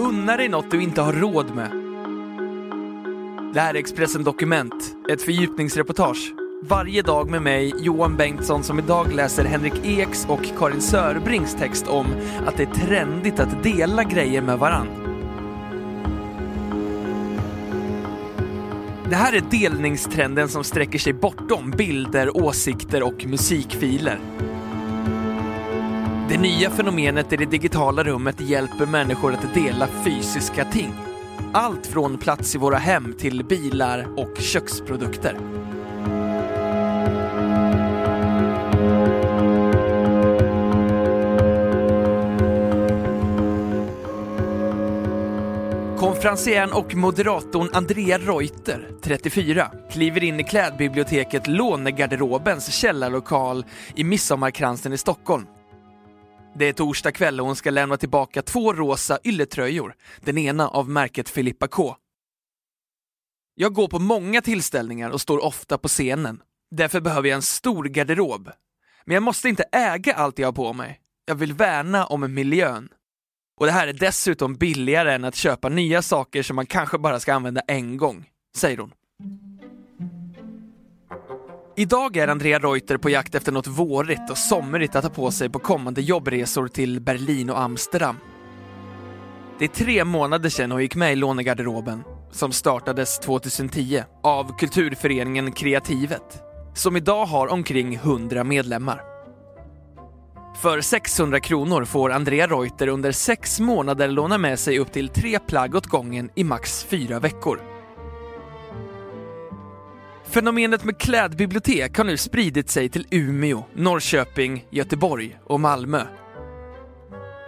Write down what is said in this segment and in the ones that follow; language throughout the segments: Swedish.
Unna dig något du inte har råd med. Det här är Expressen Dokument, ett fördjupningsreportage. Varje dag med mig, Johan Bengtsson, som idag läser Henrik Eks och Karin Sörbrings text om att det är trendigt att dela grejer med varann. Det här är delningstrenden som sträcker sig bortom bilder, åsikter och musikfiler. Det nya fenomenet i det digitala rummet hjälper människor att dela fysiska ting. Allt från plats i våra hem till bilar och köksprodukter. Konferencieren och moderatorn Andrea Reuter, 34, kliver in i klädbiblioteket Lånegarderobens källarlokal i Midsommarkransen i Stockholm. Det är torsdag kväll och hon ska lämna tillbaka två rosa ylletröjor, den ena av märket Filippa K. Jag går på många tillställningar och står ofta på scenen. Därför behöver jag en stor garderob. Men jag måste inte äga allt jag har på mig. Jag vill värna om miljön. Och det här är dessutom billigare än att köpa nya saker som man kanske bara ska använda en gång, säger hon. Idag är Andrea Reuter på jakt efter något vårigt och somrigt att ha på sig på kommande jobbresor till Berlin och Amsterdam. Det är tre månader sedan hon gick med i lånegarderoben, som startades 2010 av kulturföreningen Kreativet, som idag har omkring 100 medlemmar. För 600 kronor får Andrea Reuter under sex månader låna med sig upp till tre plagg åt gången i max fyra veckor. Fenomenet med klädbibliotek har nu spridit sig till Umeå, Norrköping, Göteborg och Malmö.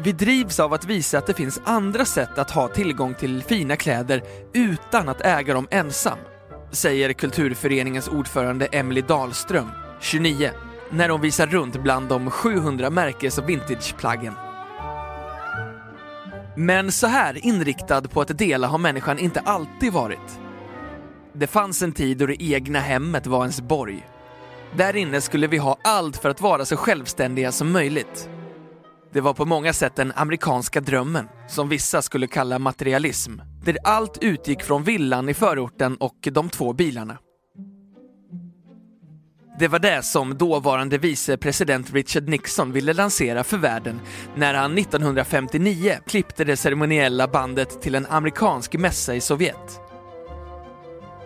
Vi drivs av att visa att det finns andra sätt att ha tillgång till fina kläder utan att äga dem ensam, säger kulturföreningens ordförande Emily Dahlström, 29, när hon visar runt bland de 700 märkes och vintageplaggen. Men så här inriktad på att dela har människan inte alltid varit. Det fanns en tid då det egna hemmet var ens borg. Där inne skulle vi ha allt för att vara så självständiga som möjligt. Det var på många sätt den amerikanska drömmen, som vissa skulle kalla materialism, där allt utgick från villan i förorten och de två bilarna. Det var det som dåvarande vicepresident Richard Nixon ville lansera för världen när han 1959 klippte det ceremoniella bandet till en amerikansk mässa i Sovjet.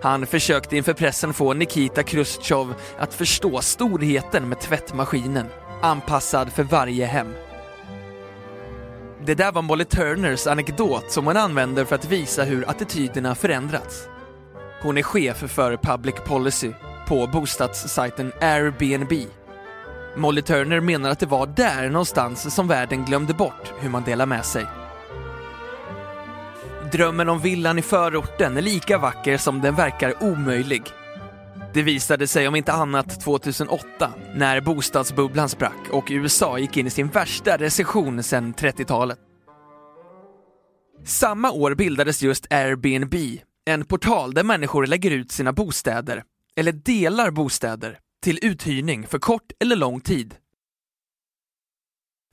Han försökte inför pressen få Nikita Khrushchev att förstå storheten med tvättmaskinen, anpassad för varje hem. Det där var Molly Turners anekdot som hon använder för att visa hur attityderna förändrats. Hon är chef för Public Policy på bostadssajten Airbnb. Molly Turner menar att det var där någonstans som världen glömde bort hur man delar med sig. Drömmen om villan i förorten är lika vacker som den verkar omöjlig. Det visade sig om inte annat 2008 när bostadsbubblan sprack och USA gick in i sin värsta recession sedan 30-talet. Samma år bildades just Airbnb, en portal där människor lägger ut sina bostäder, eller delar bostäder, till uthyrning för kort eller lång tid.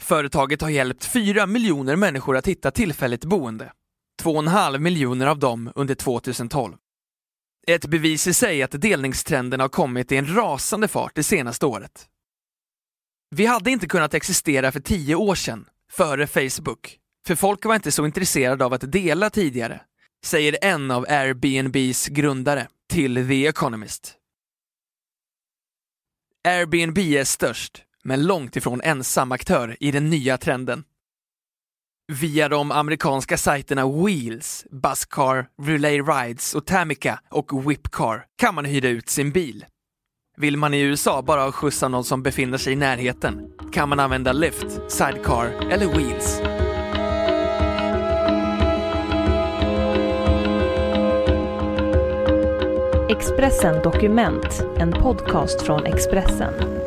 Företaget har hjälpt 4 miljoner människor att hitta tillfälligt boende 2,5 miljoner av dem under 2012. Ett bevis i sig att delningstrenden har kommit i en rasande fart det senaste året. Vi hade inte kunnat existera för tio år sedan, före Facebook, för folk var inte så intresserade av att dela tidigare, säger en av Airbnbs grundare till The Economist. Airbnb är störst, men långt ifrån ensam aktör i den nya trenden. Via de amerikanska sajterna Wheels, Buscar, Relay Rides och Tamica och Whipcar kan man hyra ut sin bil. Vill man i USA bara skjutsa någon som befinner sig i närheten kan man använda Lyft, Sidecar eller Wheels. Expressen Dokument, en podcast från Expressen.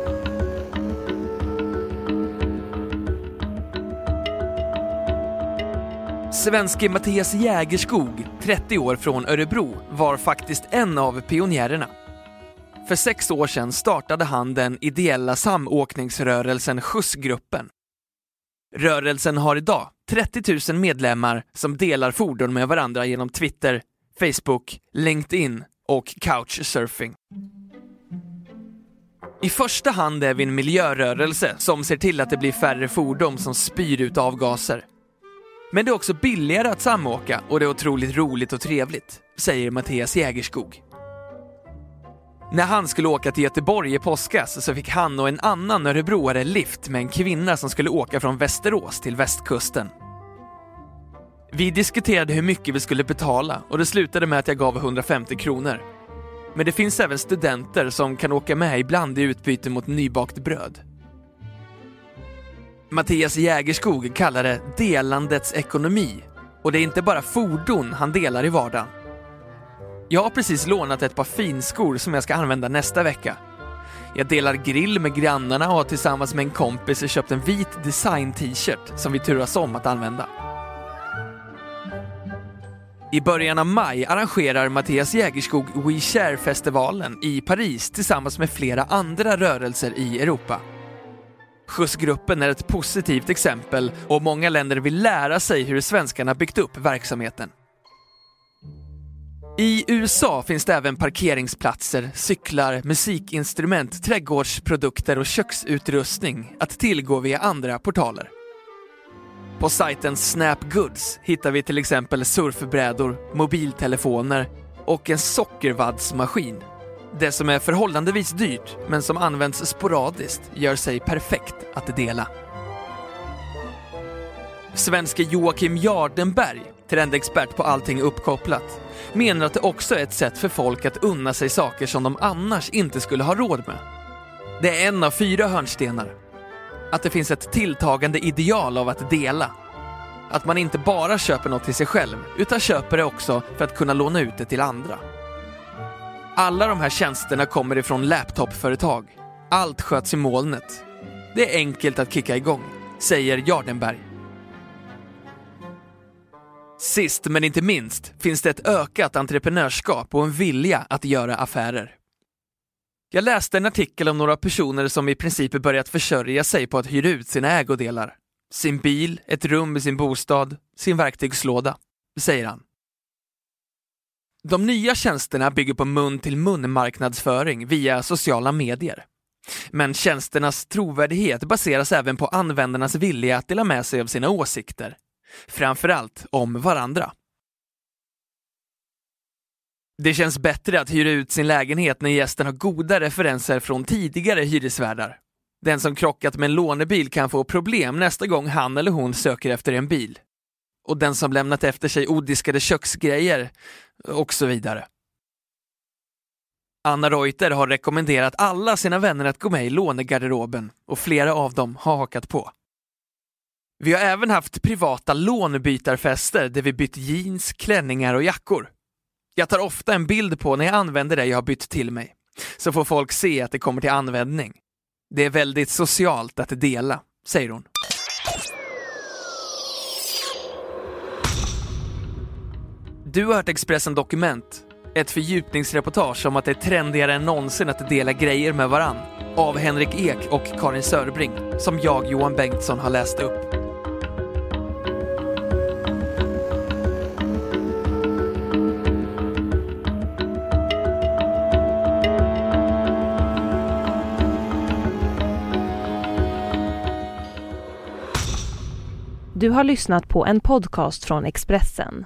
Svenske Mattias Jägerskog, 30 år från Örebro, var faktiskt en av pionjärerna. För sex år sedan startade han den ideella samåkningsrörelsen Skjutsgruppen. Rörelsen har idag 30 000 medlemmar som delar fordon med varandra genom Twitter, Facebook, LinkedIn och couchsurfing. I första hand är vi en miljörörelse som ser till att det blir färre fordon som spyr ut avgaser. Men det är också billigare att samåka och det är otroligt roligt och trevligt, säger Mattias Jägerskog. När han skulle åka till Göteborg i påskas så fick han och en annan örebroare lift med en kvinna som skulle åka från Västerås till västkusten. Vi diskuterade hur mycket vi skulle betala och det slutade med att jag gav 150 kronor. Men det finns även studenter som kan åka med ibland i utbyte mot nybakt bröd. Mattias Jägerskog kallar det delandets ekonomi och det är inte bara fordon han delar i vardagen. Jag har precis lånat ett par finskor som jag ska använda nästa vecka. Jag delar grill med grannarna och har tillsammans med en kompis köpt en vit design-t-shirt som vi turas om att använda. I början av maj arrangerar Mattias Jägerskog We Share-festivalen i Paris tillsammans med flera andra rörelser i Europa. Skjutsgruppen är ett positivt exempel och många länder vill lära sig hur svenskarna byggt upp verksamheten. I USA finns det även parkeringsplatser, cyklar, musikinstrument, trädgårdsprodukter och köksutrustning att tillgå via andra portaler. På sajten Snap Goods hittar vi till exempel surfbrädor, mobiltelefoner och en sockervaddsmaskin. Det som är förhållandevis dyrt, men som används sporadiskt, gör sig perfekt att dela. Svenske Joakim Jardenberg, trendexpert på allting uppkopplat, menar att det också är ett sätt för folk att unna sig saker som de annars inte skulle ha råd med. Det är en av fyra hörnstenar. Att det finns ett tilltagande ideal av att dela. Att man inte bara köper något till sig själv, utan köper det också för att kunna låna ut det till andra. Alla de här tjänsterna kommer ifrån laptopföretag. Allt sköts i molnet. Det är enkelt att kicka igång, säger Jardenberg. Sist men inte minst finns det ett ökat entreprenörskap och en vilja att göra affärer. Jag läste en artikel om några personer som i princip börjat försörja sig på att hyra ut sina ägodelar. Sin bil, ett rum i sin bostad, sin verktygslåda, säger han. De nya tjänsterna bygger på mun-till-mun marknadsföring via sociala medier. Men tjänsternas trovärdighet baseras även på användarnas vilja att dela med sig av sina åsikter. Framförallt om varandra. Det känns bättre att hyra ut sin lägenhet när gästen har goda referenser från tidigare hyresvärdar. Den som krockat med en lånebil kan få problem nästa gång han eller hon söker efter en bil. Och den som lämnat efter sig odiskade köksgrejer och så vidare. Anna Reuter har rekommenderat alla sina vänner att gå med i lånegarderoben och flera av dem har hakat på. Vi har även haft privata lånebytarfester där vi bytt jeans, klänningar och jackor. Jag tar ofta en bild på när jag använder det jag har bytt till mig, så får folk se att det kommer till användning. Det är väldigt socialt att dela, säger hon. Du har hört Expressen Dokument, ett fördjupningsreportage om att det är trendigare än någonsin att dela grejer med varann. Av Henrik Ek och Karin Sörbring, som jag, Johan Bengtsson, har läst upp. Du har lyssnat på en podcast från Expressen.